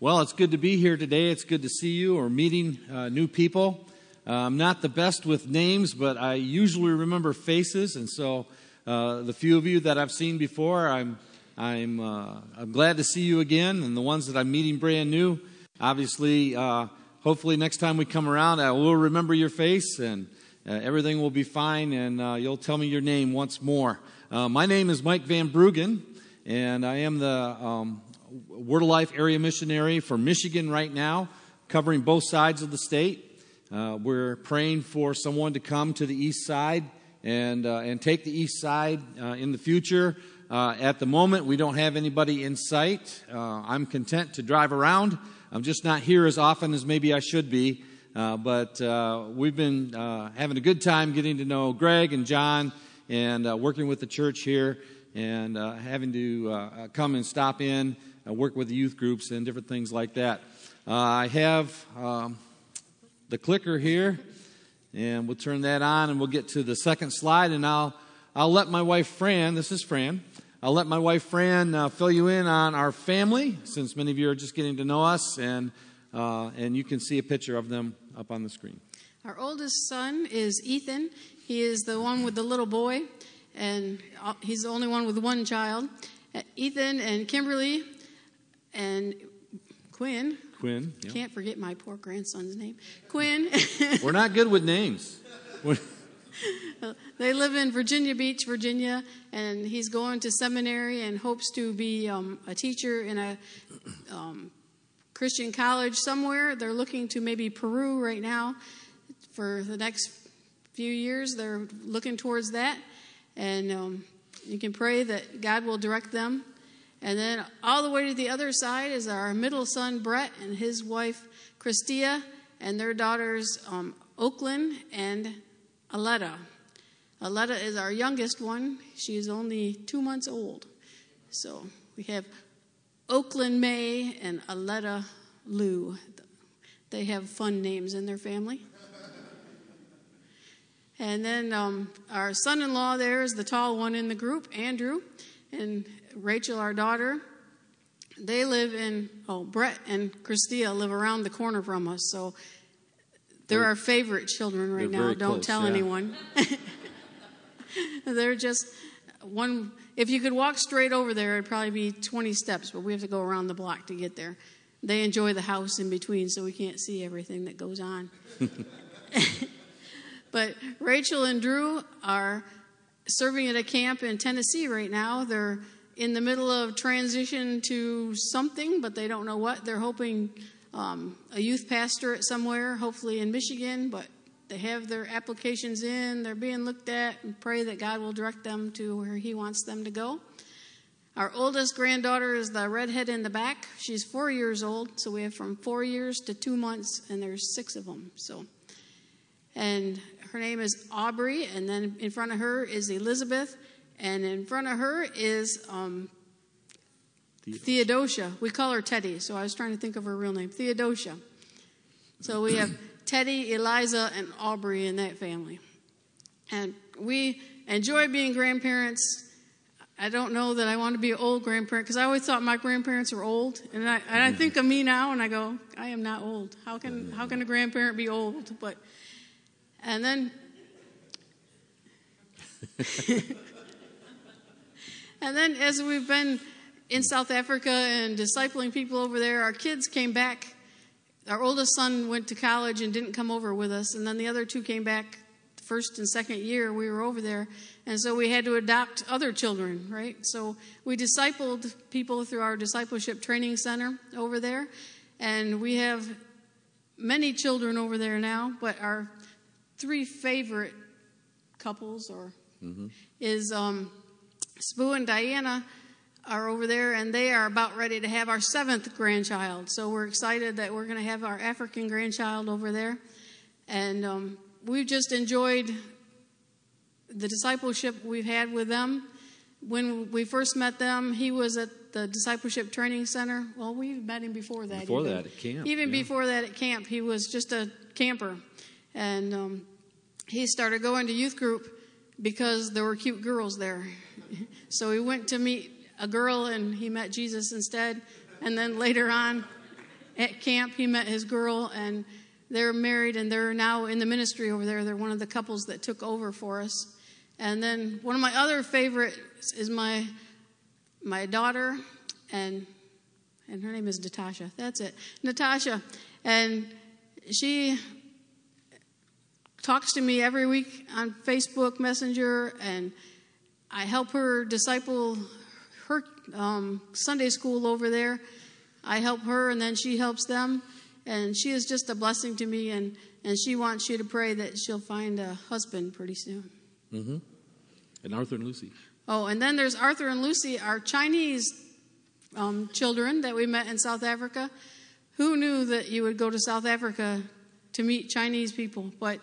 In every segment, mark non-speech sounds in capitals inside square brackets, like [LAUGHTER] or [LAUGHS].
Well, it's good to be here today. It's good to see you or meeting uh, new people. Uh, I'm not the best with names, but I usually remember faces, and so uh, the few of you that I've seen before, I'm I'm uh, I'm glad to see you again, and the ones that I'm meeting brand new, obviously, uh, hopefully next time we come around, I will remember your face and. Uh, everything will be fine, and you'll tell me your name once more. my name is Mike VanBruggen, and I am the um, Word of Life area missionary for Michigan right now, covering both sides of the state. Uh, we're praying for someone to come to the east side and, uh, and take the east side uh, in the future. Uh, at the moment, we don't have anybody in sight. Uh, I'm content to drive around. I'm just not here as often as maybe I should be. But we've been having a good time getting to know Greg and John and working with the church here and having to come and stop in I work with youth groups and different things like that. Uh, I have um, the clicker here, and we'll turn that on, and we'll get to the second slide, and I'll I'll let my wife Fran. This is Fran. I'll let my wife Fran uh, fill you in on our family, since many of you are just getting to know us, and uh, and you can see a picture of them up on the screen. Our oldest son is Ethan. He is the one with the little boy, and uh, he's the only one with one child. Uh, Ethan and Kimberly and Quinn. Quinn. Yeah. Can't forget my poor grandson's name. Quinn. [LAUGHS] We're not good with names. [LAUGHS] they live in Virginia Beach, Virginia, and he's going to seminary and hopes to be um, a teacher in a um, Christian college somewhere. They're looking to maybe Peru right now for the next few years. They're looking towards that, and um, you can pray that God will direct them and then all the way to the other side is our middle son, Brett, and his wife, Christia, and their daughters, um, Oakland and Aletta. Aletta is our youngest one. She is only two months old. So we have Oakland May and Aletta Lou. They have fun names in their family. And then um, our son in law there is the tall one in the group, Andrew. And Rachel, our daughter, they live in, oh, Brett and Christia live around the corner from us. So they're, our favorite children right now. Don't close, tell yeah. anyone. [LAUGHS] they're just one, if you could walk straight over there, it'd probably be 20 steps, but we have to go around the block to get there. They enjoy the house in between, so we can't see everything that goes on. [LAUGHS] but Rachel and Drew are serving at a camp in Tennessee right now. They're in the middle of transition to something, but they don't know what. They're hoping um, a youth pastorate somewhere, hopefully in Michigan, but they have their applications in. They're being looked at and pray that God will direct them to where He wants them to go. Our oldest granddaughter is the redhead in the back. She's four years old, so we have from four years to two months, and there's six of them. So, and her name is Aubrey, and then in front of her is Elizabeth, and in front of her is um, Theodosia. We call her Teddy, so I was trying to think of her real name, Theodosia. So we have Teddy, Eliza, and Aubrey in that family. And we enjoy being grandparents. I don't know that I want to be an old grandparent because I always thought my grandparents were old, and I, and I think of me now, and I go, I am not old. How can how can a grandparent be old? But and then [LAUGHS] And then as we've been in South Africa and discipling people over there, our kids came back. Our oldest son went to college and didn't come over with us, and then the other two came back first and second year we were over there. And so we had to adopt other children, right? So we discipled people through our discipleship training center over there, and we have many children over there now, but our three favorite couples or mm-hmm. is um, Spoo and Diana are over there, and they are about ready to have our seventh grandchild. So we're excited that we're going to have our African grandchild over there. And um, we've just enjoyed the discipleship we've had with them. When we first met them, he was at the discipleship training center. Well, we met him before that. Before even. that, at camp. Even yeah. before that, at camp, he was just a camper. And um, he started going to youth group because there were cute girls there. [LAUGHS] So he went to meet a girl and he met Jesus instead. And then later on, at camp, he met his girl, and they're married, and they're now in the ministry over there. They're one of the couples that took over for us. And then one of my other favorites is my my daughter, and and her name is Natasha. That's it, Natasha, and she talks to me every week on Facebook Messenger, and I help her disciple her um, Sunday school over there. I help her, and then she helps them. And she is just a blessing to me, and, and she wants you to pray that she'll find a husband pretty soon. Mm-hmm. And Arthur and Lucy. Oh, and then there's Arthur and Lucy, our Chinese um, children that we met in South Africa. Who knew that you would go to South Africa to meet Chinese people? But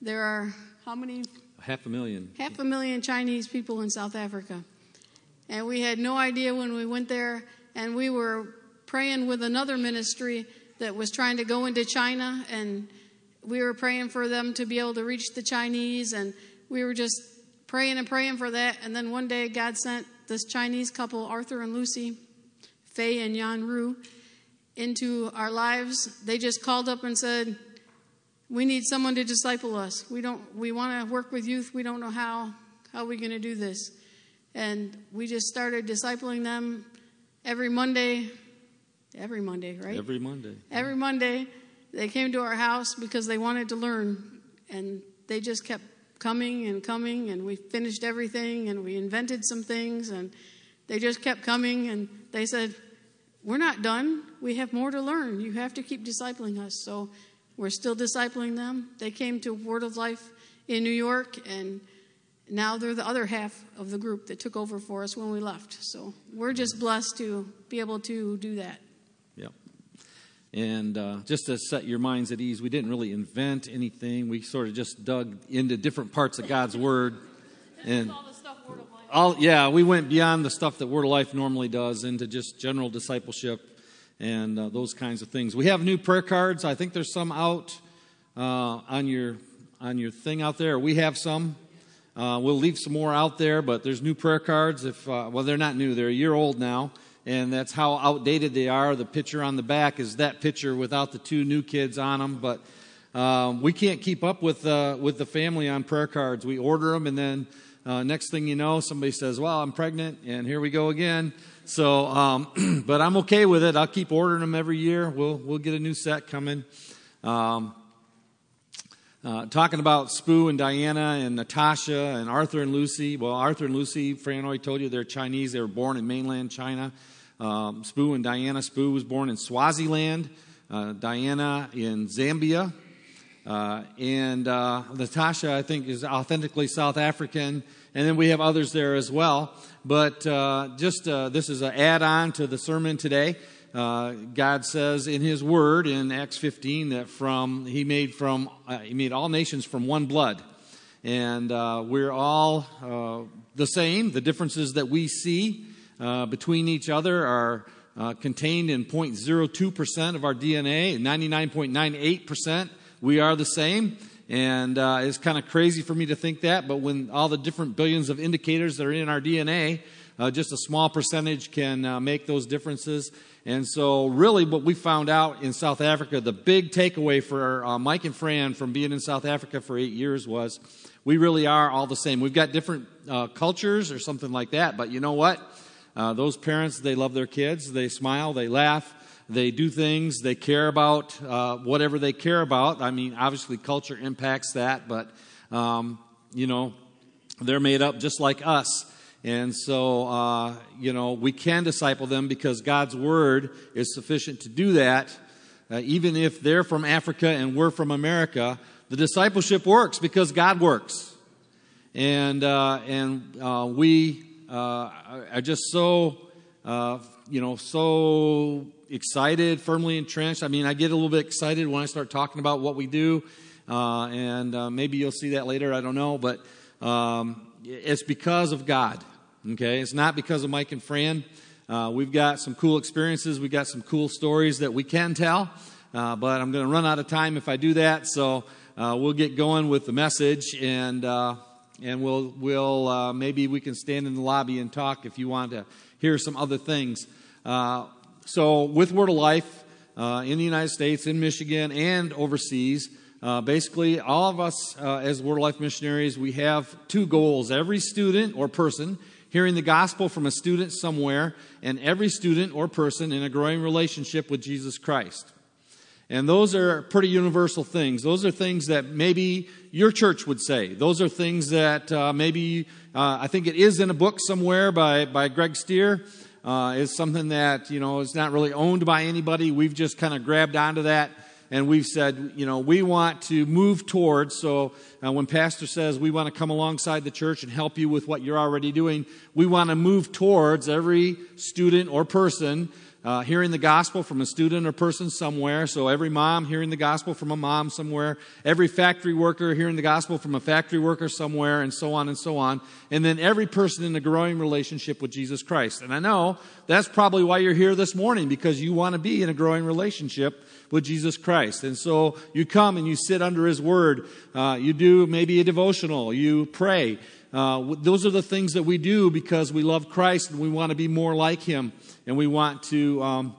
there are how many? Half a million. Half a million Chinese people in South Africa. And we had no idea when we went there, and we were praying with another ministry that was trying to go into China, and we were praying for them to be able to reach the Chinese, and we were just praying and praying for that. And then one day, God sent this Chinese couple, Arthur and Lucy, Faye and Yan Ru, into our lives. They just called up and said, "We need someone to disciple us. We don't. We want to work with youth. We don't know how. How are we going to do this?" And we just started discipling them every Monday. Every Monday, right? Every Monday. Every Monday, they came to our house because they wanted to learn, and they just kept coming and coming, and we finished everything, and we invented some things, and they just kept coming, and they said, We're not done. We have more to learn. You have to keep discipling us. So we're still discipling them. They came to Word of Life in New York, and now they're the other half of the group that took over for us when we left. So we're just blessed to be able to do that. Yep. And uh, just to set your minds at ease, we didn't really invent anything. We sort of just dug into different parts of God's [LAUGHS] Word. And all, yeah, we went beyond the stuff that Word of Life normally does into just general discipleship and uh, those kinds of things. We have new prayer cards. I think there's some out uh, on your on your thing out there. We have some. Uh, we'll leave some more out there, but there's new prayer cards. If uh, well, they're not new; they're a year old now and that's how outdated they are. The picture on the back is that picture without the two new kids on them, but um, we can't keep up with uh, with the family on prayer cards. We order them, and then uh, next thing you know, somebody says, "Well, I'm pregnant," and here we go again. So, um, [CLEARS THROAT] but I'm okay with it. I'll keep ordering them every year. We'll we'll get a new set coming. Um, uh, talking about Spoo and Diana and Natasha and Arthur and Lucy. Well, Arthur and Lucy, Fran already told you they're Chinese. They were born in mainland China. Um, Spoo and Diana. Spoo was born in Swaziland, uh, Diana in Zambia. Uh, and uh, Natasha, I think, is authentically South African. And then we have others there as well. But uh, just uh, this is an add on to the sermon today. Uh, God says in His Word in Acts 15 that from He made from He made all nations from one blood, and we're all the same. The differences that we see uh, between each other are uh, contained in 0.02% of our DNA, 99.98% we are the same. And uh, it's kind of crazy for me to think that, but when all the different billions of indicators that are in our DNA, uh, just a small percentage can uh, make those differences. And so, really, what we found out in South Africa, the big takeaway for uh, Mike and Fran from being in South Africa for eight years was we really are all the same. We've got different uh, cultures or something like that, but you know what? Uh, those parents, they love their kids. They smile, they laugh, they do things, they care about uh, whatever they care about. I mean, obviously, culture impacts that, but, um, you know, they're made up just like us. And so, uh, you know, we can disciple them because God's word is sufficient to do that. Uh, even if they're from Africa and we're from America, the discipleship works because God works. And, uh, and uh, we uh, are just so, uh, you know, so excited, firmly entrenched. I mean, I get a little bit excited when I start talking about what we do, uh, and uh, maybe you'll see that later. I don't know, but um, it's because of God. Okay, it's not because of Mike and Fran. Uh, we've got some cool experiences. We've got some cool stories that we can tell, uh, but I'm going to run out of time if I do that. So we'll get going with the message and and we'll we'll uh, maybe we can stand in the lobby and talk if you want to hear some other things. Uh, so with Word of Life, uh, in the United States, in Michigan, and overseas. Uh, basically, all of us uh, as Word of Life missionaries, we have two goals. Every student or person hearing the gospel from a student somewhere, and every student or person in a growing relationship with Jesus Christ. And those are pretty universal things. Those are things that maybe your church would say. Those are things that uh, maybe, uh, I think it is in a book somewhere by, by Greg Stier. Uh, is something that, you know, is not really owned by anybody. We've just kind of grabbed onto that and we've said, you know, we want to move towards. So uh, when Pastor says we want to come alongside the church and help you with what you're already doing, we want to move towards every student or person uh, hearing the gospel from a student or person somewhere. So every mom hearing the gospel from a mom somewhere, every factory worker hearing the gospel from a factory worker somewhere, and so on and so on. And then every person in a growing relationship with Jesus Christ. And I know that's probably why you're here this morning because you want to be in a growing relationship with Jesus Christ. And so you come and you sit under His Word. Uh, you do maybe a devotional. You pray. Uh, those are the things that we do because we love Christ and we want to be more like Him, and we want to um,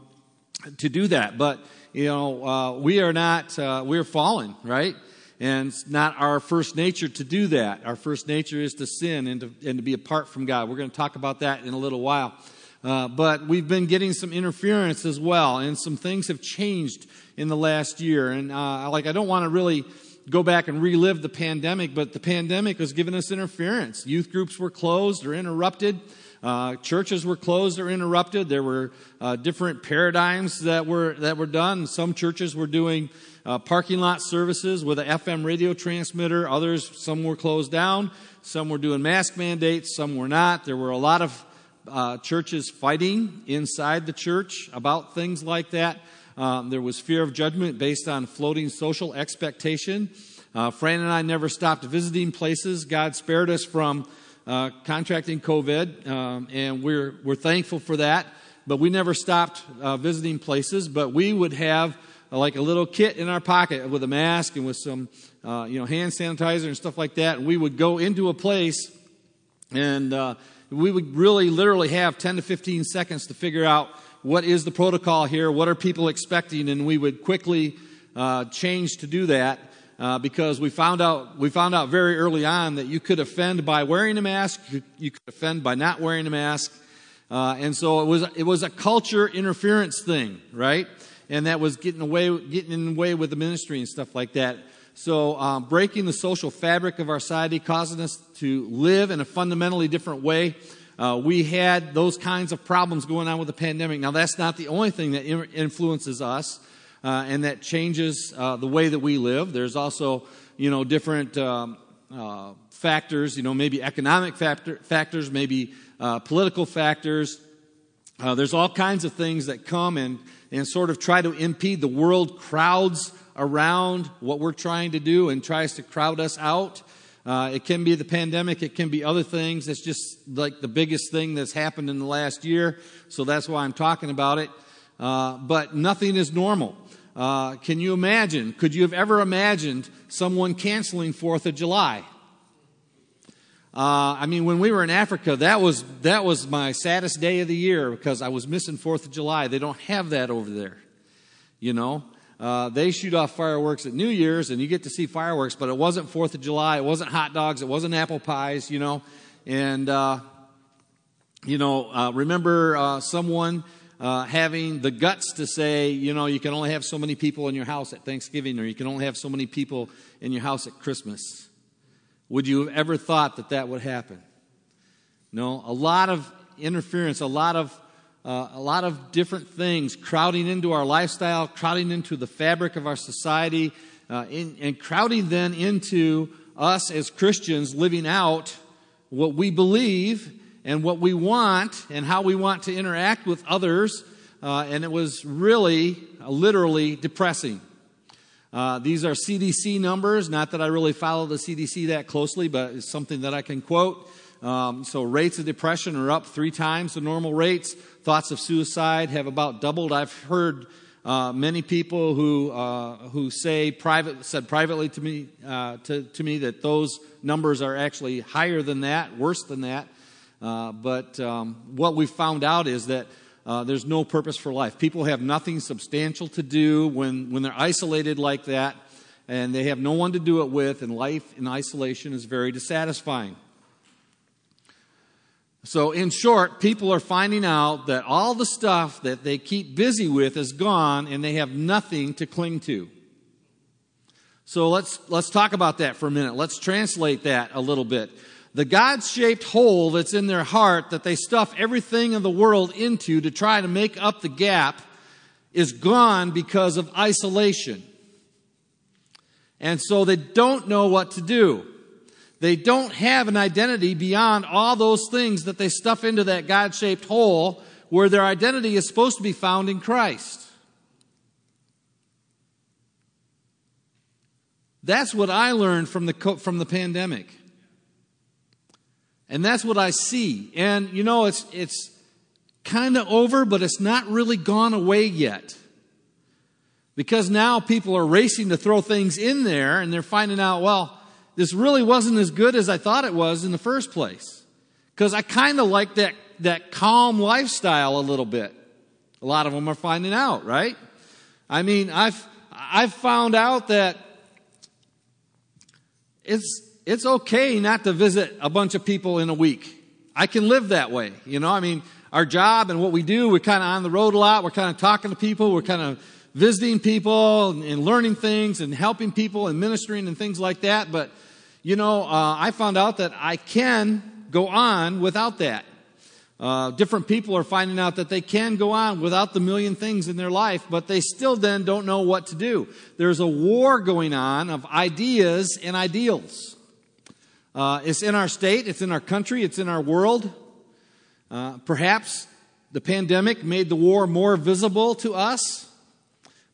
to do that. But you know, uh, we are not uh, we're fallen, right? And it's not our first nature to do that. Our first nature is to sin and to, and to be apart from God. We're going to talk about that in a little while. Uh, but we've been getting some interference as well, and some things have changed in the last year. And uh, like, I don't want to really go back and relive the pandemic, but the pandemic has given us interference. Youth groups were closed or interrupted. Uh, churches were closed or interrupted. There were uh, different paradigms that were that were done. Some churches were doing uh, parking lot services with an FM radio transmitter. Others, some were closed down. Some were doing mask mandates. Some were not. There were a lot of uh, churches fighting inside the church about things like that. Um, there was fear of judgment based on floating social expectation. Uh, Fran and I never stopped visiting places. God spared us from uh, contracting COVID, um, and we're, we're thankful for that. But we never stopped uh, visiting places, but we would have uh, like a little kit in our pocket with a mask and with some uh, you know hand sanitizer and stuff like that. And we would go into a place and uh, we would really literally have 10 to 15 seconds to figure out what is the protocol here? What are people expecting? And we would quickly uh, change to do that uh, because we found out we found out very early on that you could offend by wearing a mask, you, you could offend by not wearing a mask, uh, and so it was it was a culture interference thing, right? And that was getting away getting in the way with the ministry and stuff like that. So um, breaking the social fabric of our society, causing us to live in a fundamentally different way. Uh, we had those kinds of problems going on with the pandemic. Now, that's not the only thing that influences us uh, and that changes uh, the way that we live. There's also, you know, different um, uh, factors, you know, maybe economic factor, factors, maybe uh, political factors. Uh, there's all kinds of things that come and, and sort of try to impede. The world crowds around what we're trying to do and tries to crowd us out. Uh, it can be the pandemic, it can be other things. It's just like the biggest thing that's happened in the last year, so that's why I'm talking about it. Uh, but nothing is normal. Uh, can you imagine? Could you have ever imagined someone canceling Fourth of July? Uh, I mean, when we were in Africa, that was that was my saddest day of the year because I was missing Fourth of July. They don't have that over there, you know. Uh, they shoot off fireworks at New Year's, and you get to see fireworks, but it wasn't Fourth of July, it wasn't hot dogs, it wasn't apple pies, you know. And uh, you know, uh, remember uh, someone uh, having the guts to say, you know, you can only have so many people in your house at Thanksgiving, or you can only have so many people in your house at Christmas. Would you have ever thought that that would happen? No, a lot of interference, a lot of uh, a lot of different things crowding into our lifestyle, crowding into the fabric of our society, uh, in, and crowding then into us as Christians living out what we believe and what we want and how we want to interact with others. Uh, and it was really, uh, literally depressing. Uh, these are CDC numbers. Not that I really follow the CDC that closely, but it's something that I can quote. Um, so rates of depression are up three times the normal rates. Thoughts of suicide have about doubled. I've heard uh, many people who uh, who say private said privately to me uh, to, to me that those numbers are actually higher than that, worse than that. Uh, but um, what we've found out is that uh, there's no purpose for life. People have nothing substantial to do when, when they're isolated like that, and they have no one to do it with, and life in isolation is very dissatisfying. So, in short, people are finding out that all the stuff that they keep busy with is gone and they have nothing to cling to. So let's, let's talk about that for a minute. Let's translate that a little bit. The God shaped hole that's in their heart that they stuff everything in the world into to try to make up the gap is gone because of isolation. And so they don't know what to do. They don't have an identity beyond all those things that they stuff into that God shaped hole where their identity is supposed to be found in Christ. That's what I learned from the, from the pandemic. And that's what I see. And you know, it's, it's kind of over, but it's not really gone away yet. Because now people are racing to throw things in there and they're finding out, well, this really wasn't as good as I thought it was in the first place. Because I kind of like that, that calm lifestyle a little bit. A lot of them are finding out, right? I mean, I've, I've found out that it's, it's okay not to visit a bunch of people in a week. I can live that way. You know, I mean, our job and what we do, we're kind of on the road a lot. We're kind of talking to people. We're kind of visiting people and, and learning things and helping people and ministering and things like that. But, you know, uh, I found out that I can go on without that. Uh, different people are finding out that they can go on without the million things in their life, but they still then don't know what to do. There's a war going on of ideas and ideals. Uh, it's in our state, it's in our country, it's in our world. Uh, perhaps the pandemic made the war more visible to us,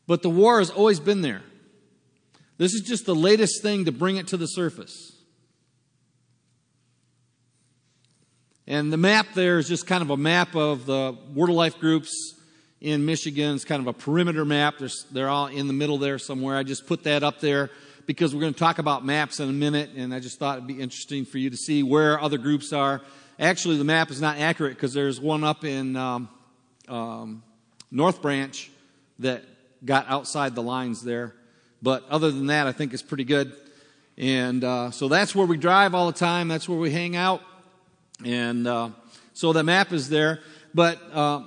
but the war has always been there. This is just the latest thing to bring it to the surface. And the map there is just kind of a map of the Word of Life groups in Michigan. It's kind of a perimeter map. There's, they're all in the middle there somewhere. I just put that up there because we're going to talk about maps in a minute, and I just thought it'd be interesting for you to see where other groups are. Actually, the map is not accurate because there's one up in um, um, North Branch that got outside the lines there. But other than that, I think it's pretty good. And uh, so that's where we drive all the time. That's where we hang out. And uh, so the map is there. But uh,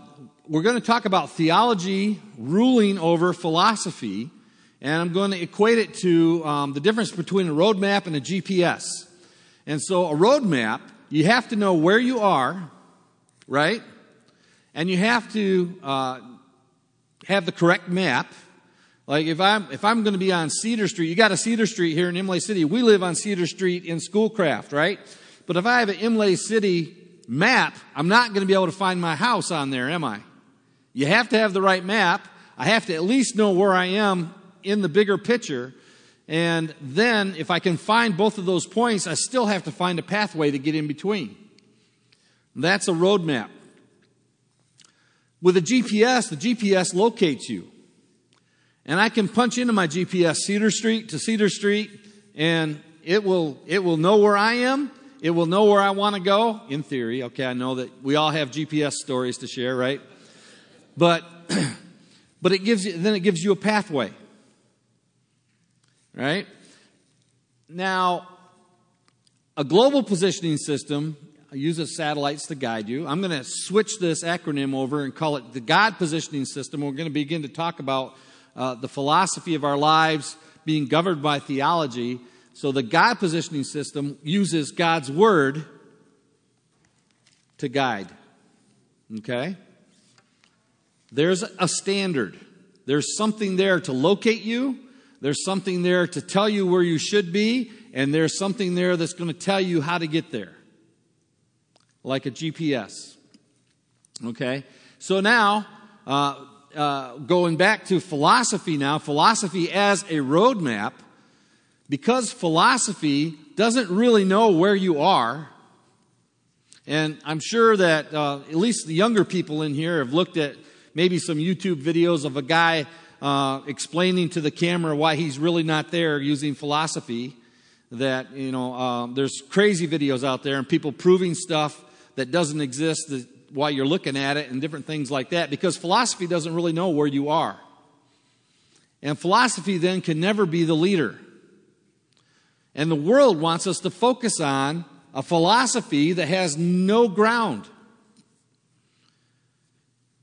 we're going to talk about theology ruling over philosophy. And I'm going to equate it to um, the difference between a road map and a GPS. And so a road map, you have to know where you are, right? And you have to uh, have the correct map. Like if I'm if I'm going to be on Cedar Street, you got a Cedar Street here in Imlay City. We live on Cedar Street in Schoolcraft, right? But if I have an Imlay City map, I'm not going to be able to find my house on there, am I? You have to have the right map. I have to at least know where I am in the bigger picture. And then, if I can find both of those points, I still have to find a pathway to get in between. That's a roadmap. With a GPS, the GPS locates you. And I can punch into my GPS Cedar Street to Cedar Street, and it will, it will know where I am, it will know where I want to go, in theory. Okay, I know that we all have GPS stories to share, right? But, [CLEARS THROAT] but it gives you, then it gives you a pathway. Right? Now, a global positioning system uses satellites to guide you. I'm going to switch this acronym over and call it the God positioning system. We're going to begin to talk about uh, the philosophy of our lives being governed by theology so the God positioning system uses God's word to guide. Okay? There's a standard. There's something there to locate you. There's something there to tell you where you should be. And there's something there that's going to tell you how to get there. Like a GPS. Okay? So now, uh, uh, going back to philosophy now, philosophy as a roadmap because philosophy doesn't really know where you are, and I'm sure that uh, at least the younger people in here have looked at maybe some YouTube videos of a guy uh, explaining to the camera why he's really not there using philosophy. That, you know, uh, there's crazy videos out there and people proving stuff that doesn't exist. While you're looking at it and different things like that because philosophy doesn't really know where you are. And philosophy then can never be the leader. And the world wants us to focus on a philosophy that has no ground.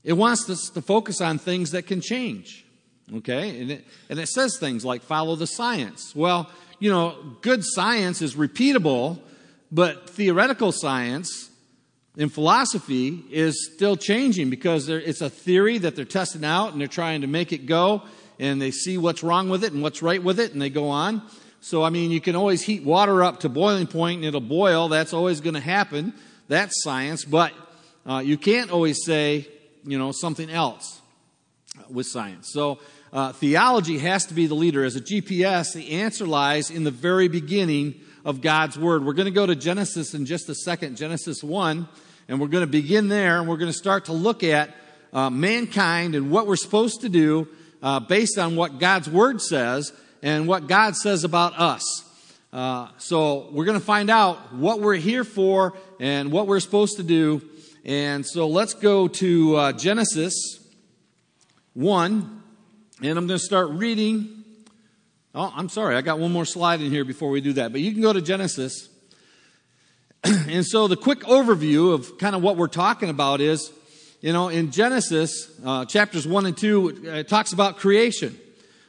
It wants us to focus on things that can change. Okay? And it, and it says things like follow the science. Well, you know, good science is repeatable, but theoretical science in philosophy is still changing because it's a theory that they're testing out and they're trying to make it go and they see what's wrong with it and what's right with it and they go on. So, I mean, you can always heat water up to boiling point and it'll boil. That's always going to happen. That's science. But uh, you can't always say, you know, something else with science. So, uh, theology has to be the leader. As a GPS, the answer lies in the very beginning of God's Word. We're going to go to Genesis in just a second, Genesis 1, and we're going to begin there, and we're going to start to look at uh, mankind and what we're supposed to do uh, based on what God's Word says and what God says about us. Uh, so we're going to find out what we're here for and what we're supposed to do. And so let's go to uh, Genesis 1, and I'm going to start reading. Oh, I'm sorry, I got one more slide in here before we do that, but you can go to Genesis. [CLEARS THROAT] and so the quick overview of kind of what we're talking about is you know, in Genesis, uh, chapters 1 and 2, it talks about creation.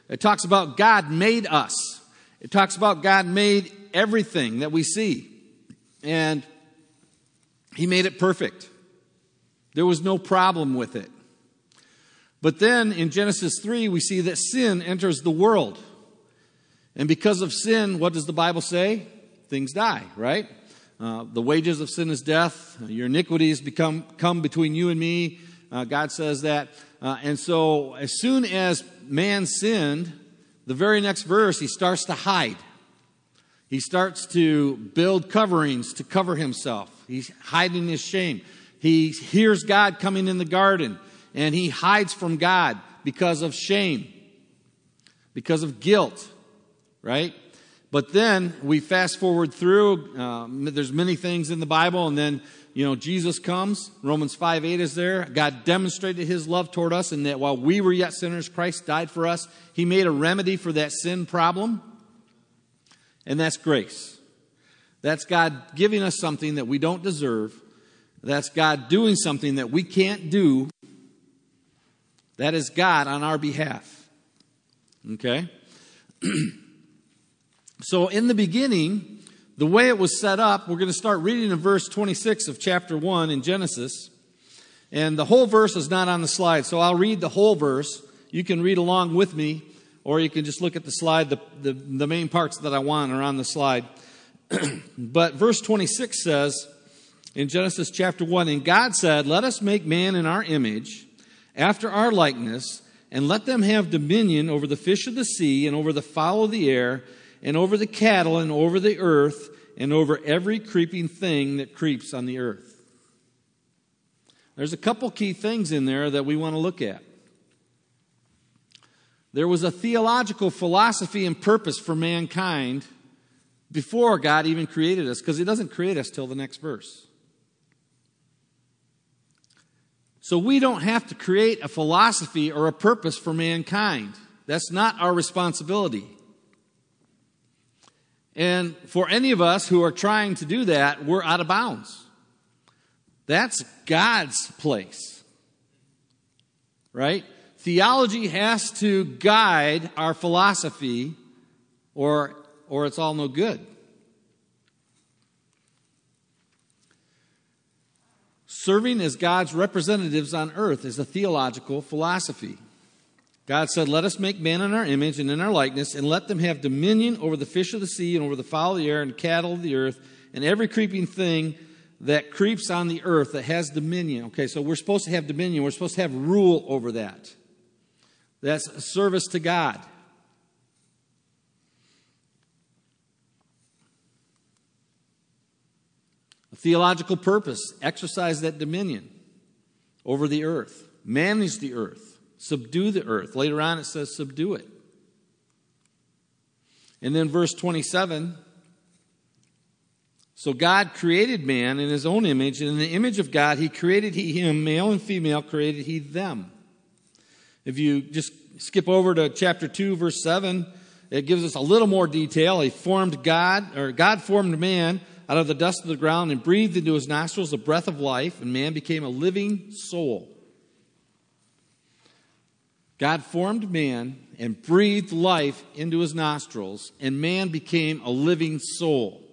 It talks about God made us. It talks about God made everything that we see. And He made it perfect. There was no problem with it. But then in Genesis 3, we see that sin enters the world. And because of sin, what does the Bible say? Things die, right? Uh, the wages of sin is death. Your iniquities become come between you and me. Uh, God says that. Uh, and so, as soon as man sinned, the very next verse, he starts to hide. He starts to build coverings to cover himself. He's hiding his shame. He hears God coming in the garden, and he hides from God because of shame, because of guilt, right? But then we fast forward through, um, there's many things in the Bible, and then, you know, Jesus comes. Romans 5 8 is there. God demonstrated his love toward us, and that while we were yet sinners, Christ died for us. He made a remedy for that sin problem, and that's grace. That's God giving us something that we don't deserve. That's God doing something that we can't do. That is God on our behalf. Okay? [CLEARS THROAT] So, in the beginning, the way it was set up, we're going to start reading in verse 26 of chapter 1 in Genesis. And the whole verse is not on the slide, so I'll read the whole verse. You can read along with me, or you can just look at the slide. The, the, the main parts that I want are on the slide. [CLEARS THROAT] but verse 26 says in Genesis chapter 1 And God said, Let us make man in our image, after our likeness, and let them have dominion over the fish of the sea, and over the fowl of the air and over the cattle and over the earth and over every creeping thing that creeps on the earth. There's a couple key things in there that we want to look at. There was a theological philosophy and purpose for mankind before God even created us, because He doesn't create us till the next verse. So we don't have to create a philosophy or a purpose for mankind. That's not our responsibility. And for any of us who are trying to do that, we're out of bounds. That's God's place. Right? Theology has to guide our philosophy or or it's all no good. Serving as God's representatives on earth is a theological philosophy. God said, Let us make man in our image and in our likeness, and let them have dominion over the fish of the sea, and over the fowl of the air, and cattle of the earth, and every creeping thing that creeps on the earth that has dominion. Okay, so we're supposed to have dominion. We're supposed to have rule over that. That's a service to God. A theological purpose exercise that dominion over the earth, manage the earth subdue the earth. Later on, it says, subdue it. And then verse 27 So God created man in his own image, and in the image of God, he created he him, male and female created he them. If you just skip over to chapter 2, verse 7, it gives us a little more detail. He formed God, or God formed man out of the dust of the ground and breathed into his nostrils the breath of life, and man became a living soul. God formed man and breathed life into his nostrils, and man became a living soul.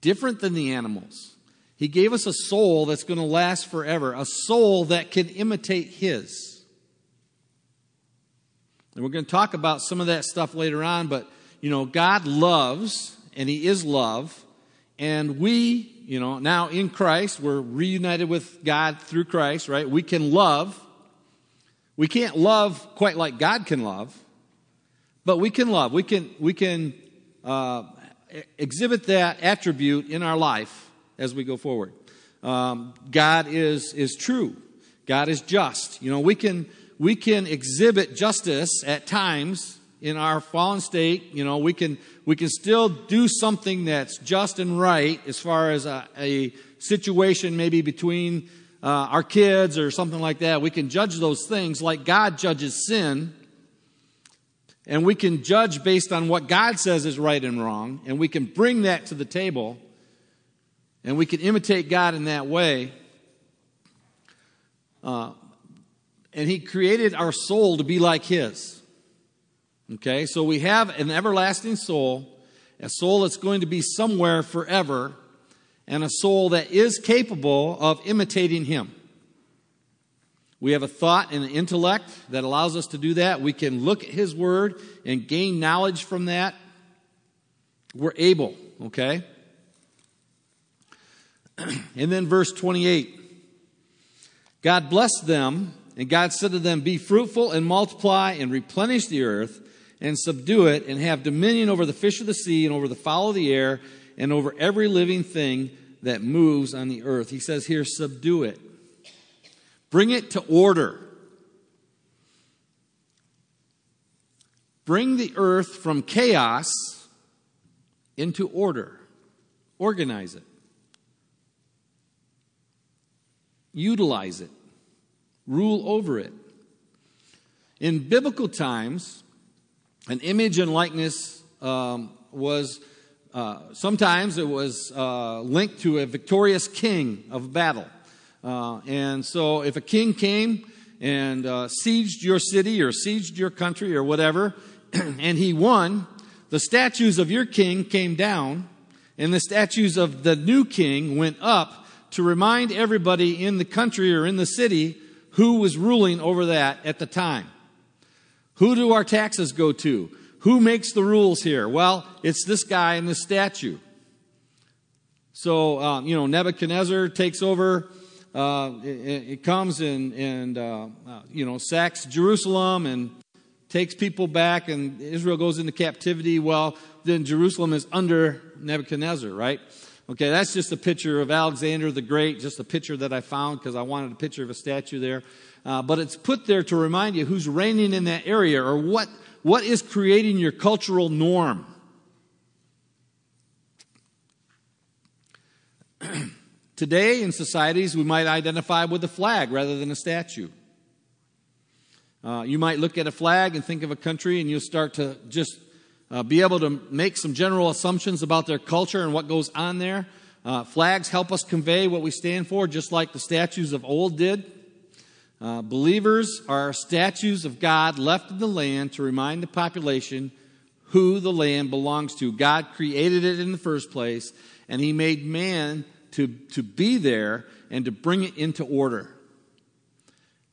Different than the animals. He gave us a soul that's going to last forever, a soul that can imitate his. And we're going to talk about some of that stuff later on, but you know, God loves, and He is love, and we, you know, now in Christ, we're reunited with God through Christ, right? We can love. We can't love quite like God can love, but we can love. We can, we can uh, exhibit that attribute in our life as we go forward. Um, God is, is true. God is just. You know, we can, we can exhibit justice at times in our fallen state. You know, we can, we can still do something that's just and right as far as a, a situation maybe between uh, our kids or something like that. We can judge those things like God judges sin. And we can judge based on what God says is right and wrong. And we can bring that to the table. And we can imitate God in that way. Uh, and He created our soul to be like His. Okay, so we have an everlasting soul, a soul that's going to be somewhere forever, and a soul that is capable of imitating Him. We have a thought and an intellect that allows us to do that. We can look at His Word and gain knowledge from that. We're able, okay? [CLEARS THROAT] and then verse 28 God blessed them and God said to them, Be fruitful and multiply and replenish the earth and subdue it and have dominion over the fish of the sea and over the fowl of the air and over every living thing that moves on the earth. He says here, subdue it. Bring it to order. Bring the earth from chaos into order. Organize it. Utilize it rule over it. In biblical times, an image and likeness um, was uh, sometimes it was uh, linked to a victorious king of battle. Uh, and so if a king came and uh, sieged your city or sieged your country or whatever, [CLEARS THROAT] and he won, the statues of your king came down, and the statues of the new king went up to remind everybody in the country or in the city who was ruling over that at the time. Who do our taxes go to? Who makes the rules here? Well, it's this guy in this statue. So, um, you know, Nebuchadnezzar takes over. Uh, it, it, comes and, and uh, uh, you know, sacks Jerusalem and takes people back, and Israel goes into captivity. Well, then Jerusalem is under Nebuchadnezzar, right? Okay, that's just a picture of Alexander the Great, just a picture that I found because I wanted a picture of a statue there. Uh, but it's put there to remind you who's reigning in that area or what, what is creating your cultural norm. [CLEARS THROAT] Today, in societies, we might identify with a flag rather than a statue. Uh, you might look at a flag and think of a country, and you'll start to just uh, be able to make some general assumptions about their culture and what goes on there. Uh, flags help us convey what we stand for, just like the statues of old did. Uh, believers are statues of God left in the land to remind the population who the land belongs to. God created it in the first place, and He made man to, to be there and to bring it into order,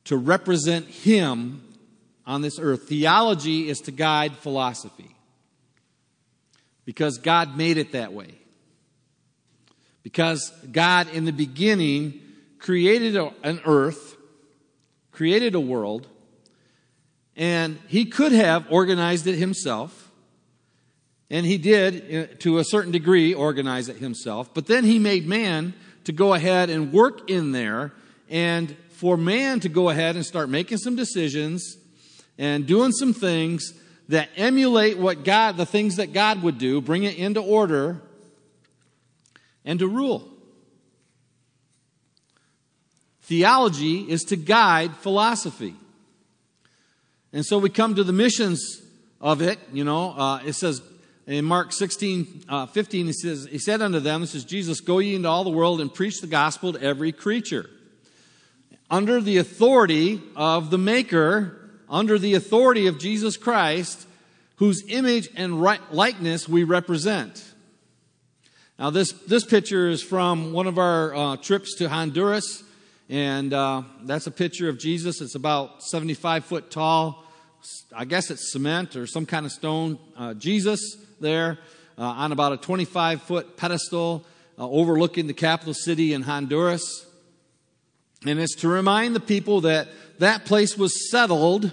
to represent Him on this earth. Theology is to guide philosophy because God made it that way. Because God, in the beginning, created an earth, created a world, and He could have organized it Himself. And He did, uh, to a certain degree, organize it Himself. But then He made man to go ahead and work in there, and for man to go ahead and start making some decisions and doing some things that emulate what God, the things that God would do, bring it into order, and to rule. Theology is to guide philosophy. And so we come to the missions of it. You know, uh, it says in Mark 16, uh, 15, he says, He said unto them, This is Jesus, go ye into all the world and preach the gospel to every creature. Under the authority of the Maker, under the authority of Jesus Christ, whose image and likeness we represent. Now, this, this picture is from one of our uh, trips to Honduras, and uh, that's a picture of Jesus. It's about 75 foot tall. I guess it's cement or some kind of stone. Uh, Jesus there uh, on about a 25 foot pedestal uh, overlooking the capital city in Honduras. And it's to remind the people that that place was settled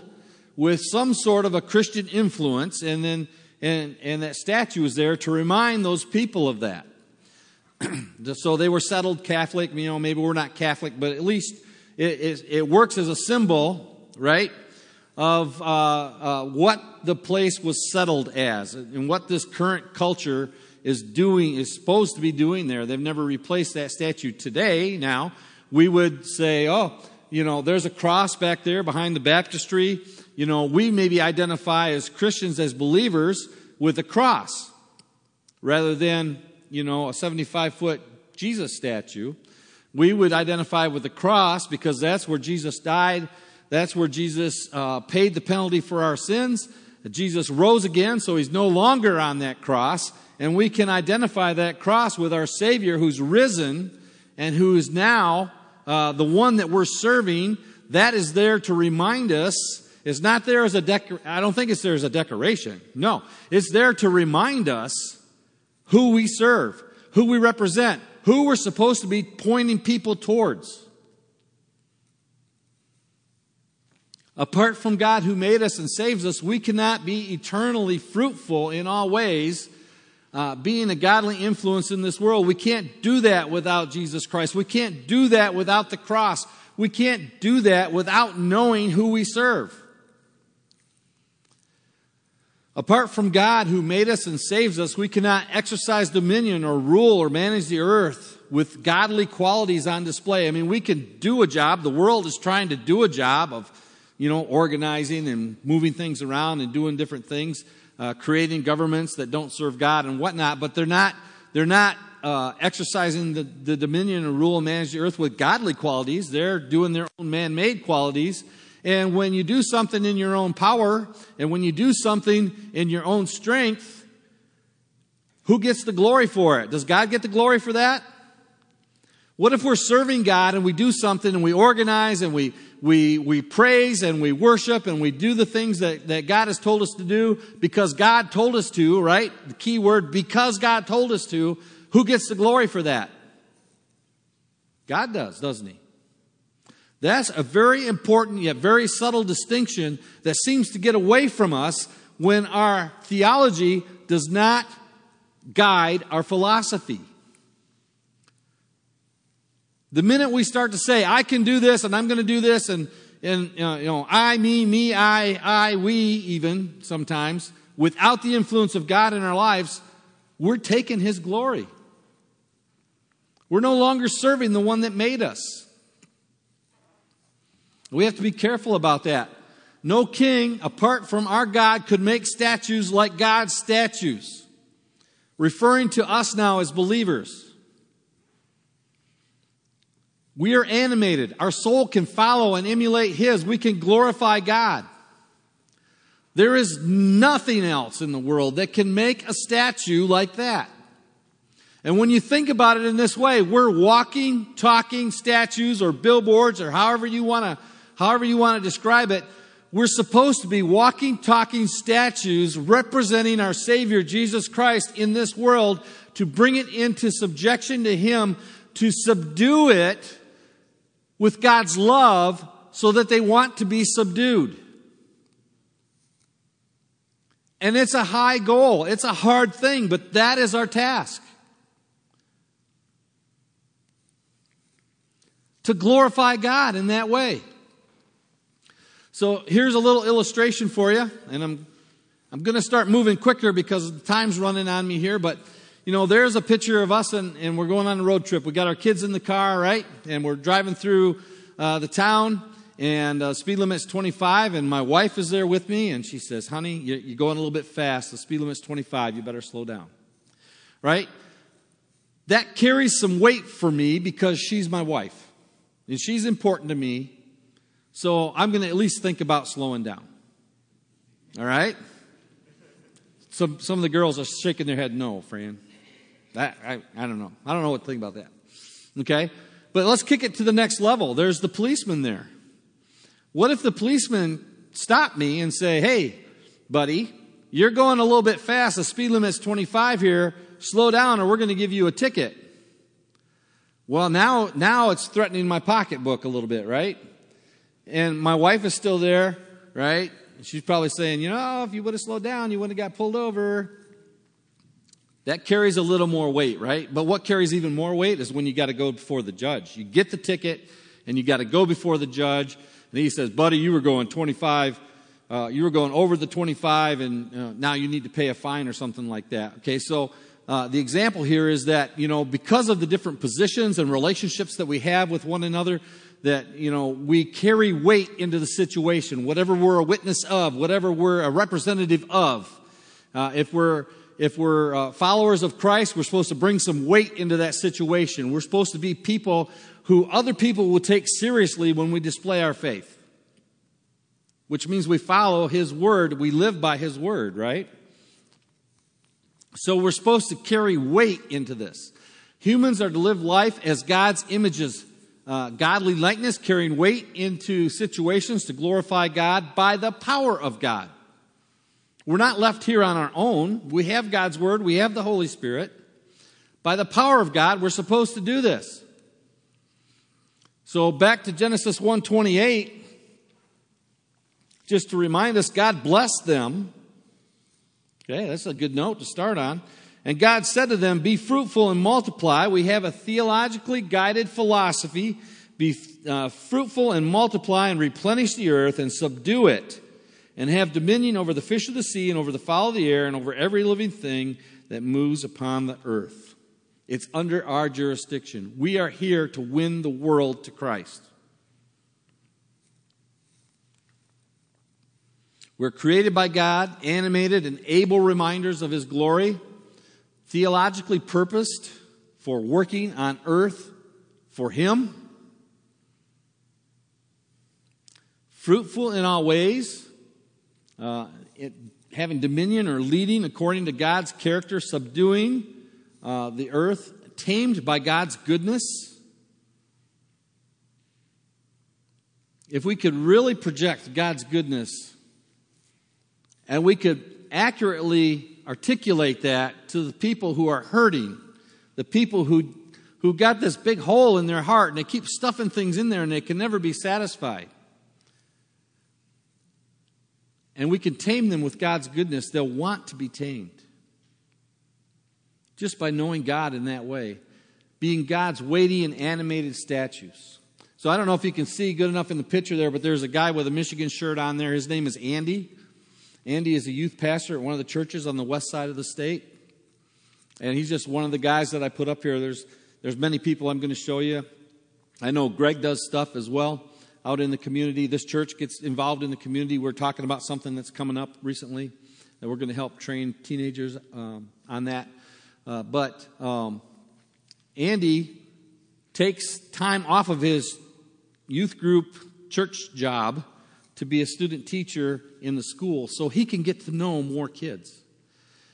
with some sort of a Christian influence, and then and, and that statue is there to remind those people of that. [CLEARS THROAT] so they were settled Catholic. You know, maybe we're not Catholic, but at least it, it, it works as a symbol, right, of uh, uh, what the place was settled as and what this current culture is doing, is supposed to be doing there. They've never replaced that statue today. Now, we would say, oh, you know, there's a cross back there behind the baptistry. You know, we maybe identify as Christians, as believers, with a cross rather than you know, a 75 foot Jesus statue. We would identify with the cross because that's where Jesus died. That's where Jesus uh, paid the penalty for our sins. Jesus rose again, so he's no longer on that cross. And we can identify that cross with our Savior who's risen and who is now uh, the one that we're serving. That is there to remind us. It's not there as a decor. I don't think it's there as a decoration. No, it's there to remind us who we serve, who we represent, who we're supposed to be pointing people towards. Apart from God who made us and saves us, we cannot be eternally fruitful in all ways, uh, being a godly influence in this world. We can't do that without Jesus Christ. We can't do that without the cross. We can't do that without knowing who we serve. Apart from God who made us and saves us, we cannot exercise dominion or rule or manage the earth with godly qualities on display. I mean, we can do a job. The world is trying to do a job of, you know, organizing and moving things around and doing different things, uh, creating governments that don't serve God and whatnot, but they're not, they're not uh, exercising the, the dominion and rule and manage the earth with godly qualities. They're doing their own man made qualities and when you do something in your own power, and when you do something in your own strength, who gets the glory for it? Does God get the glory for that? What if we're serving God and we do something and we organize and we, we, we praise and we worship and we do the things that, that God has told us to do because God told us to, right? The key word, because God told us to. Who gets the glory for that? God does, doesn't He? That's a very important yet very subtle distinction that seems to get away from us when our theology does not guide our philosophy. The minute we start to say, I can do this and I'm going to do this and, and you know, I, me, me, I, I, we, even sometimes, without the influence of God in our lives, we're taking His glory. We're no longer serving the one that made us. We have to be careful about that. No king, apart from our God, could make statues like God's statues, referring to us now as believers. We are animated. Our soul can follow and emulate His. We can glorify God. There is nothing else in the world that can make a statue like that. And when you think about it in this way, we're walking, talking statues or billboards or however you want to however you want to describe it, we're supposed to be walking, talking statues representing our Savior, Jesus Christ, in this world to bring it into subjection to Him, to subdue it with God's love so that they want to be subdued. And it's a high goal. It's a hard thing, but that is our task. To glorify God in that way. So here's a little illustration for you, and I'm I'm going to start moving quicker because the time's running on me here. But you know, there's a picture of us and, and we're going on a road trip. We got our kids in the car, right? And we're driving through uh, the town and uh, speed limit's 25 and my wife is there with me and she says, honey, you're, you're going a little bit fast. The speed limit's 25. You better slow down. Right? That carries some weight for me because she's my wife and she's important to me. So I'm going to at least think about slowing down. All right? Some, some of the girls are shaking their head, no, Fran. I, I, I don't know. I don't know what to think about that. Okay? But let's kick it to the next level. There's the policeman there. What if the policeman stop me and say, hey, buddy, you're going a little bit fast. The speed limit's 25 here. Slow down or we're going to give you a ticket. Well, now, now it's threatening my pocketbook a little bit, right? And my wife is still there, right? She's probably saying, you know, if you would have slowed down, you wouldn't have got pulled over. That carries a little more weight, right? But what carries even more weight is when you got to go before the judge. You get the ticket and you got to go before the judge. And he says, buddy, you were going 25, uh, you were going over the 25 and uh, now you need to pay a fine or something like that. Okay, so uh, the example here is that, you know, because of the different positions and relationships that we have with one another, that, you know, we carry weight into the situation, whatever we're a witness of, whatever we're a representative of. Uh, if we're, if we're uh, followers of Christ, we're supposed to bring some weight into that situation. We're supposed to be people who other people will take seriously when we display our faith. Which means we follow His Word, we live by His Word, right? So we're supposed to carry weight into this. Humans are to live life as God's images, uh, godly likeness, carrying weight into situations to glorify God by the power of God. We're not left here on our own. We have God's Word, we have the Holy Spirit. By the power of God, we're supposed to do this. So back to Genesis 128, just to remind us, God blessed them Okay, that's a good note to start on. And God said to them, Be fruitful and multiply. We have a theologically guided philosophy. Be uh, fruitful and multiply and replenish the earth and subdue it and have dominion over the fish of the sea and over the fowl of the air and over every living thing that moves upon the earth. It's under our jurisdiction. We are here to win the world to Christ. We're created by God, animated and able reminders of His glory, theologically purposed for working on earth for Him, fruitful in all ways, uh, it, having dominion or leading according to God's character, subduing uh, the earth, tamed by God's goodness. If we could really project God's goodness and we could accurately articulate that to the people who are hurting, the people who, who got this big hole in their heart and they keep stuffing things in there and they can never be satisfied. And we can tame them with God's goodness, they'll want to be tamed. Just by knowing God in that way, being God's weighty and animated statues. So I don't know if you can see good enough in the picture there, but there's a guy with a Michigan shirt on there. His name is Andy. Andy is a youth pastor at one of the churches on the west side of the state. And he's just one of the guys that I put up here. There's, there's many people I'm going to show you. I know Greg does stuff as well out in the community. This church gets involved in the community. We're talking about something that's coming up recently that we're going to help train teenagers um, on that. Uh, but um, Andy takes time off of his youth group church job to be a student teacher in the school so he can get to know more kids.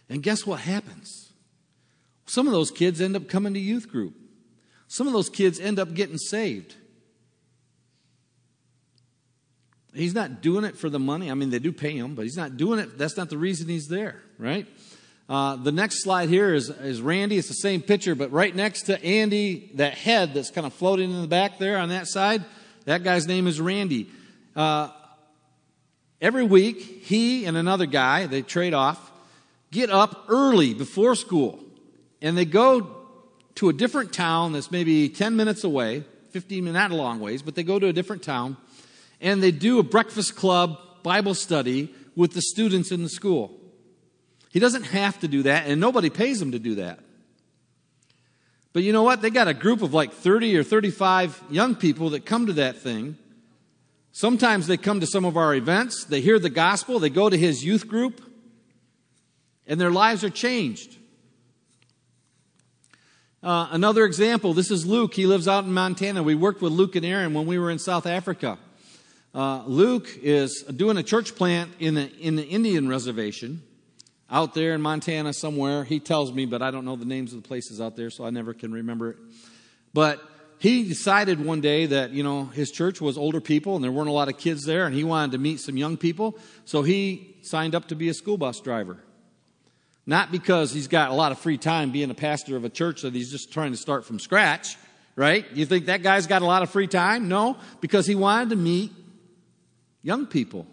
And guess what happens? Some of those kids end up coming to youth group. Some of those kids end up getting saved. He's not doing it for the money. I mean, they do pay him, but he's not doing it. That's not the reason he's there, right? Uh, the next slide here is, is Randy. It's the same picture, but right next to Andy, that head that's kind of floating in the back there on that side, that guy's name is Randy. Uh, Every week, he and another guy, they trade off, get up early before school and they go to a different town that's maybe 10 minutes away, 15 minutes, not a long ways, but they go to a different town and they do a breakfast club Bible study with the students in the school. He doesn't have to do that and nobody pays him to do that. But you know what? They got a group of like 30 or 35 young people that come to that thing. Sometimes they come to some of our events, they hear the gospel, they go to his youth group, and their lives are changed. Uh, another example this is Luke. He lives out in Montana. We worked with Luke and Aaron when we were in South Africa. Uh, Luke is doing a church plant in the, in the Indian reservation out there in Montana somewhere. He tells me, but I don't know the names of the places out there, so I never can remember it. But he decided one day that, you know, his church was older people and there weren't a lot of kids there, and he wanted to meet some young people, so he signed up to be a school bus driver. Not because he's got a lot of free time being a pastor of a church that he's just trying to start from scratch, right? You think that guy's got a lot of free time? No, because he wanted to meet young people.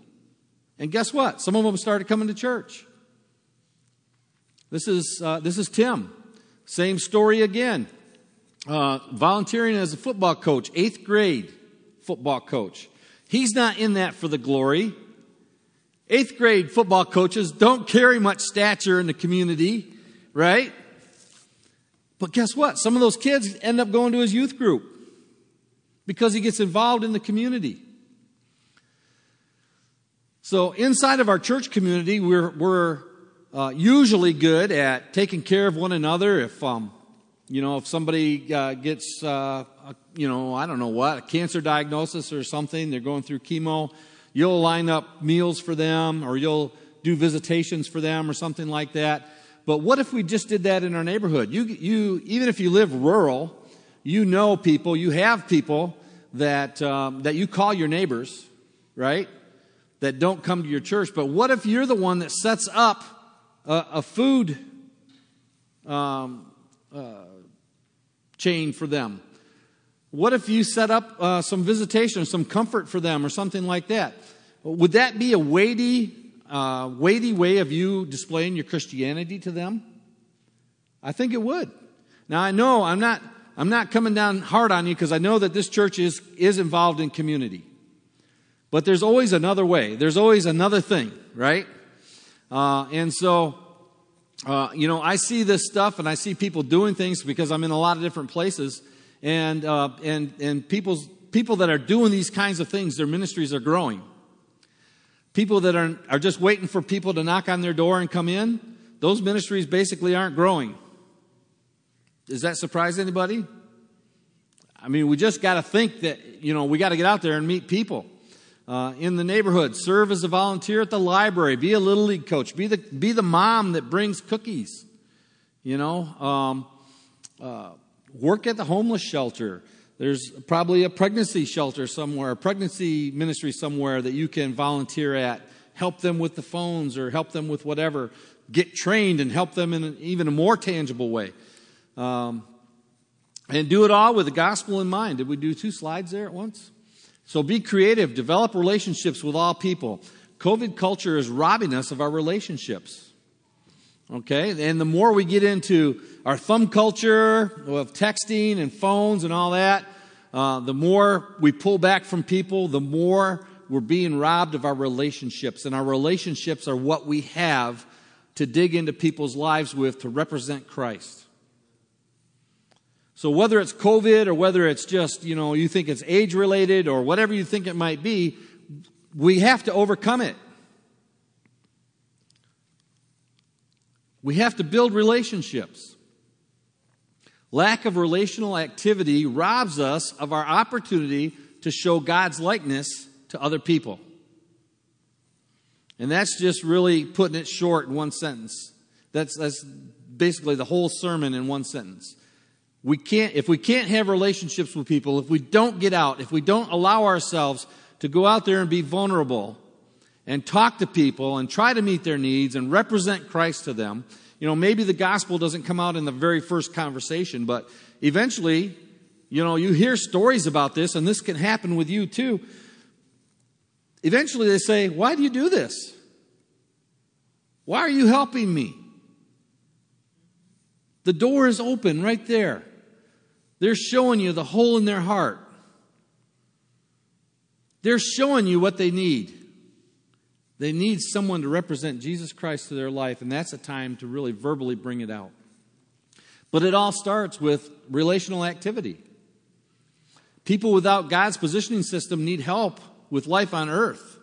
And guess what? Some of them started coming to church. This is, uh, this is Tim. Same story again. Uh, volunteering as a football coach, eighth grade football coach. He's not in that for the glory. Eighth grade football coaches don't carry much stature in the community, right? But guess what? Some of those kids end up going to his youth group because he gets involved in the community. So, inside of our church community, we're, we're uh, usually good at taking care of one another. If, um, you know, if somebody uh, gets, uh, a, you know, I don't know what, a cancer diagnosis or something, they're going through chemo, you'll line up meals for them or you'll do visitations for them or something like that. But what if we just did that in our neighborhood? You, you, even if you live rural, you know people, you have people that, um, that you call your neighbors, right? that don't come to your church. But what if you're the one that sets up a, a food um, uh, chain for them? What if you set up uh, some visitation, some comfort for them, or something like that? Would that be a weighty, uh, weighty way of you displaying your Christianity to them? I think it would. Now I know I'm not I'm not coming down hard on you because I know that this church is is involved in community. But there's always another way. There's always another thing, right? Uh, and so, uh, you know, I see this stuff and I see people doing things because I'm in a lot of different places, and uh, and and people's people that are doing these kinds of things, their ministries are growing. People that are are just waiting for people to knock on their door and come in, those ministries basically aren't growing. Does that surprise anybody? I mean, we just got to think that you know we got to get out there and meet people uh, in the neighborhood. Serve as a volunteer at the library. Be a little league coach. Be the, be the mom that brings cookies. You know, um, uh, work at the homeless shelter. There's probably a pregnancy shelter somewhere, a pregnancy ministry somewhere that you can volunteer at. Help them with the phones or help them with whatever. Get trained and help them in an, even a more tangible way. Um, and do it all with the gospel in mind. Did we do two slides there at once? So be creative, develop relationships with all people. COVID culture is robbing us of our relationships. Okay? And the more we get into our thumb culture of texting and phones and all that, uh, the more we pull back from people, the more we're being robbed of our relationships. And our relationships are what we have to dig into people's lives with to represent Christ. So whether it's COVID or whether it's just, you know, you think it's age related or whatever you think it might be, we have to overcome it. We have to build relationships. Lack of relational activity robs us of our opportunity to show God's likeness to other people. And that's just really putting it short in one sentence. That's, that's basically the whole sermon in one sentence we can't, if we can't have relationships with people, if we don't get out, if we don't allow ourselves to go out there and be vulnerable and talk to people and try to meet their needs and represent Christ to them, you know, maybe the gospel doesn't come out in the very first conversation, but eventually, you know, you hear stories about this, and this can happen with you too. Eventually, they say, Why do you do this? Why are you helping me? The door is open right there. They're showing you the hole in their heart. They're showing you what they need. They need someone to represent Jesus Christ to their life, and that's a time to really verbally bring it out. But it all starts with relational activity. People without God's positioning system need help with life on earth.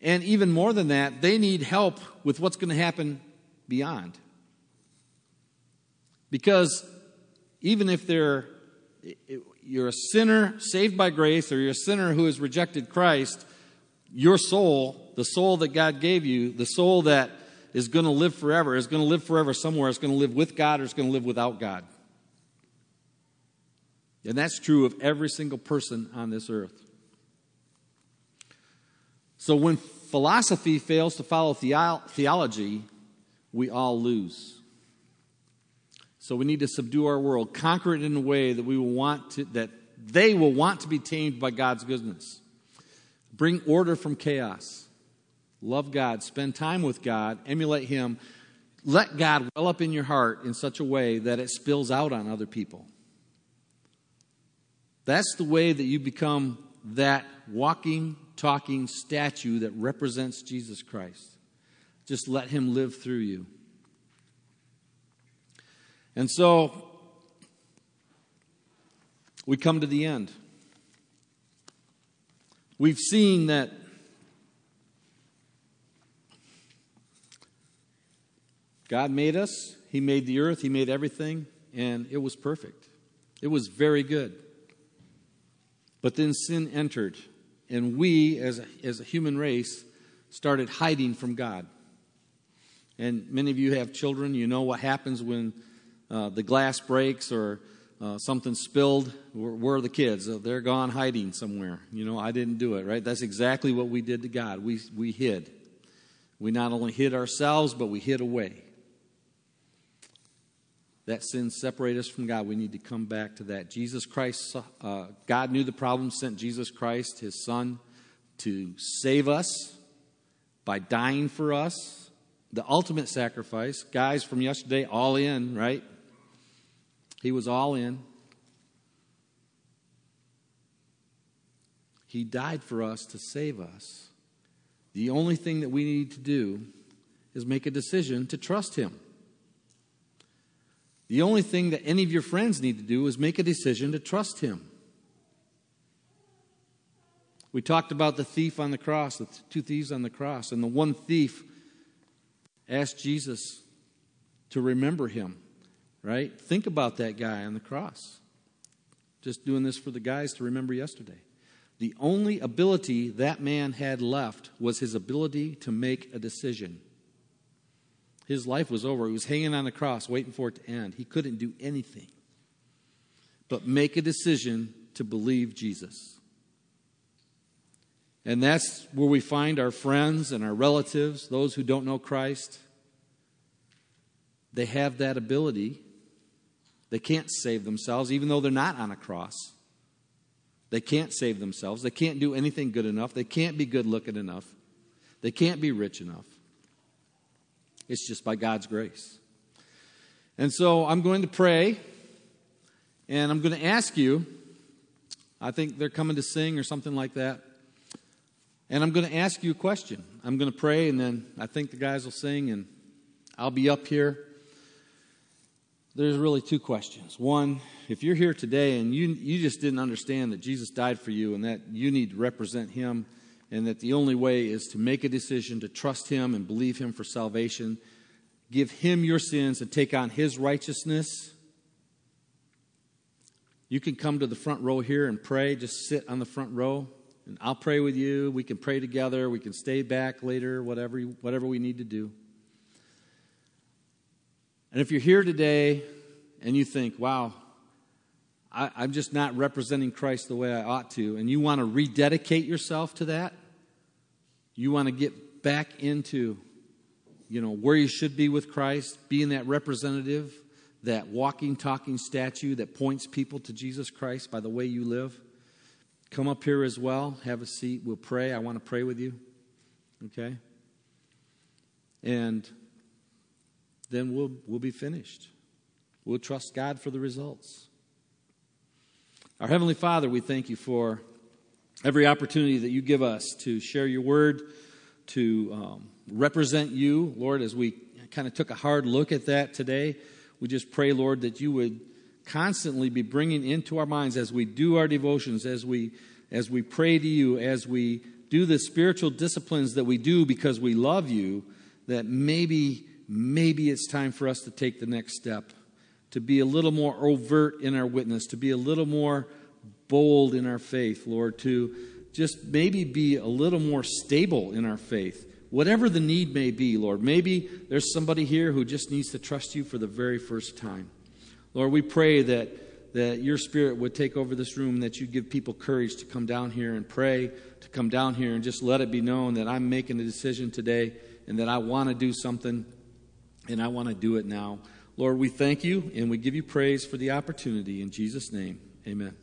And even more than that, they need help with what's going to happen beyond. Because even if they're you're a sinner saved by grace or you're a sinner who has rejected Christ, your soul, the soul that God gave you, the soul that is going to live forever, is going to live forever somewhere, is going to live with God or is going to live without God. And that's true of every single person on this earth. So when philosophy fails to follow theology, we all lose. So we need to subdue our world, conquer it in a way that we will want to, that they will want to be tamed by God's goodness. Bring order from chaos. Love God. Spend time with God. Emulate Him. Let God well up in your heart in such a way that it spills out on other people. That's the way that you become that walking, talking statue that represents Jesus Christ. Just let Him live through you. And so we come to the end. We've seen that God made us, He made the earth, He made everything, and it was perfect. It was very good. But then sin entered, and we, as a, as a human race, started hiding from God. And many of you have children, you know what happens when uh, the glass breaks or uh, something spilled, where, where, are the kids? Uh, they're gone hiding somewhere. You know, I didn't do it, right? That's exactly what we did to God. We, we hid. We not only hid ourselves, but we hid away. That sin separated us from God. We need to come back to that. Jesus Christ, uh, God knew the problem, sent Jesus Christ, his son, to save us by dying for us. The ultimate sacrifice. Guys from yesterday, all in, right? He was all in. He died for us to save us. The only thing that we need to do is make a decision to trust Him. The only thing that any of your friends need to do is make a decision to trust Him. We talked about the thief on the cross, the two thieves on the cross, and the one thief asked Jesus to remember him right? Think about that guy on the cross. Just doing this for the guys to remember yesterday. The only ability that man had left was his ability to make a decision. His life was over. He was hanging on the cross, waiting for it to end. He couldn't do anything but make a decision to believe Jesus. And that's where we find our friends and our relatives, those who don't know Christ. They have that ability they can't save themselves, even though they're not on a cross. They can't save themselves. They can't do anything good enough. They can't be good looking enough. They can't be rich enough. It's just by God's grace. And so I'm going to pray, and I'm going to ask you. I think they're coming to sing or something like that. And I'm going to ask you a question. I'm going to pray, and then I think the guys will sing, and I'll be up here there's really two questions. One, if you're here today and you, you just didn't understand that Jesus died for you and that you need to represent him and that the only way is to make a decision to trust him and believe him for salvation, give him your sins and take on his righteousness, you can come to the front row here and pray. Just sit on the front row and I'll pray with you. We can pray together. We can stay back later, whatever, whatever we need to do. And if you're here today and you think, wow, I, am just not representing Christ the way I ought to, and you want to rededicate yourself to that, you want to get back into, you know, where you should be with Christ, being that representative, that walking, talking statue that points people to Jesus Christ by the way you live, come up here as well. Have a seat. We'll pray. I want to pray with you. Okay? And then we'll, we'll be finished. We'll trust God for the results. Our Heavenly Father, we thank you for every opportunity that you give us to share your word, to um, represent you, Lord, as we kind of took a hard look at that today. We just pray, Lord, that you would constantly be bringing into our minds as we do our devotions, as we as we pray to you, as we do the spiritual disciplines that we do because we love you, that maybe maybe it's time for us to take the next step, to be a little more overt in our witness, to be a little more bold in our faith, Lord, to just maybe be a little more stable in our faith. Whatever the need may be, Lord. Maybe there's somebody here who just needs to trust you for the very first time. Lord, we pray that, that your spirit would take over this room, that you give people courage to come down here and pray, to come down here and just let it be known that I'm making a decision today and that I want to do something and I want to do it now. Lord, we thank you and we give you praise for the opportunity. In Jesus' name, amen.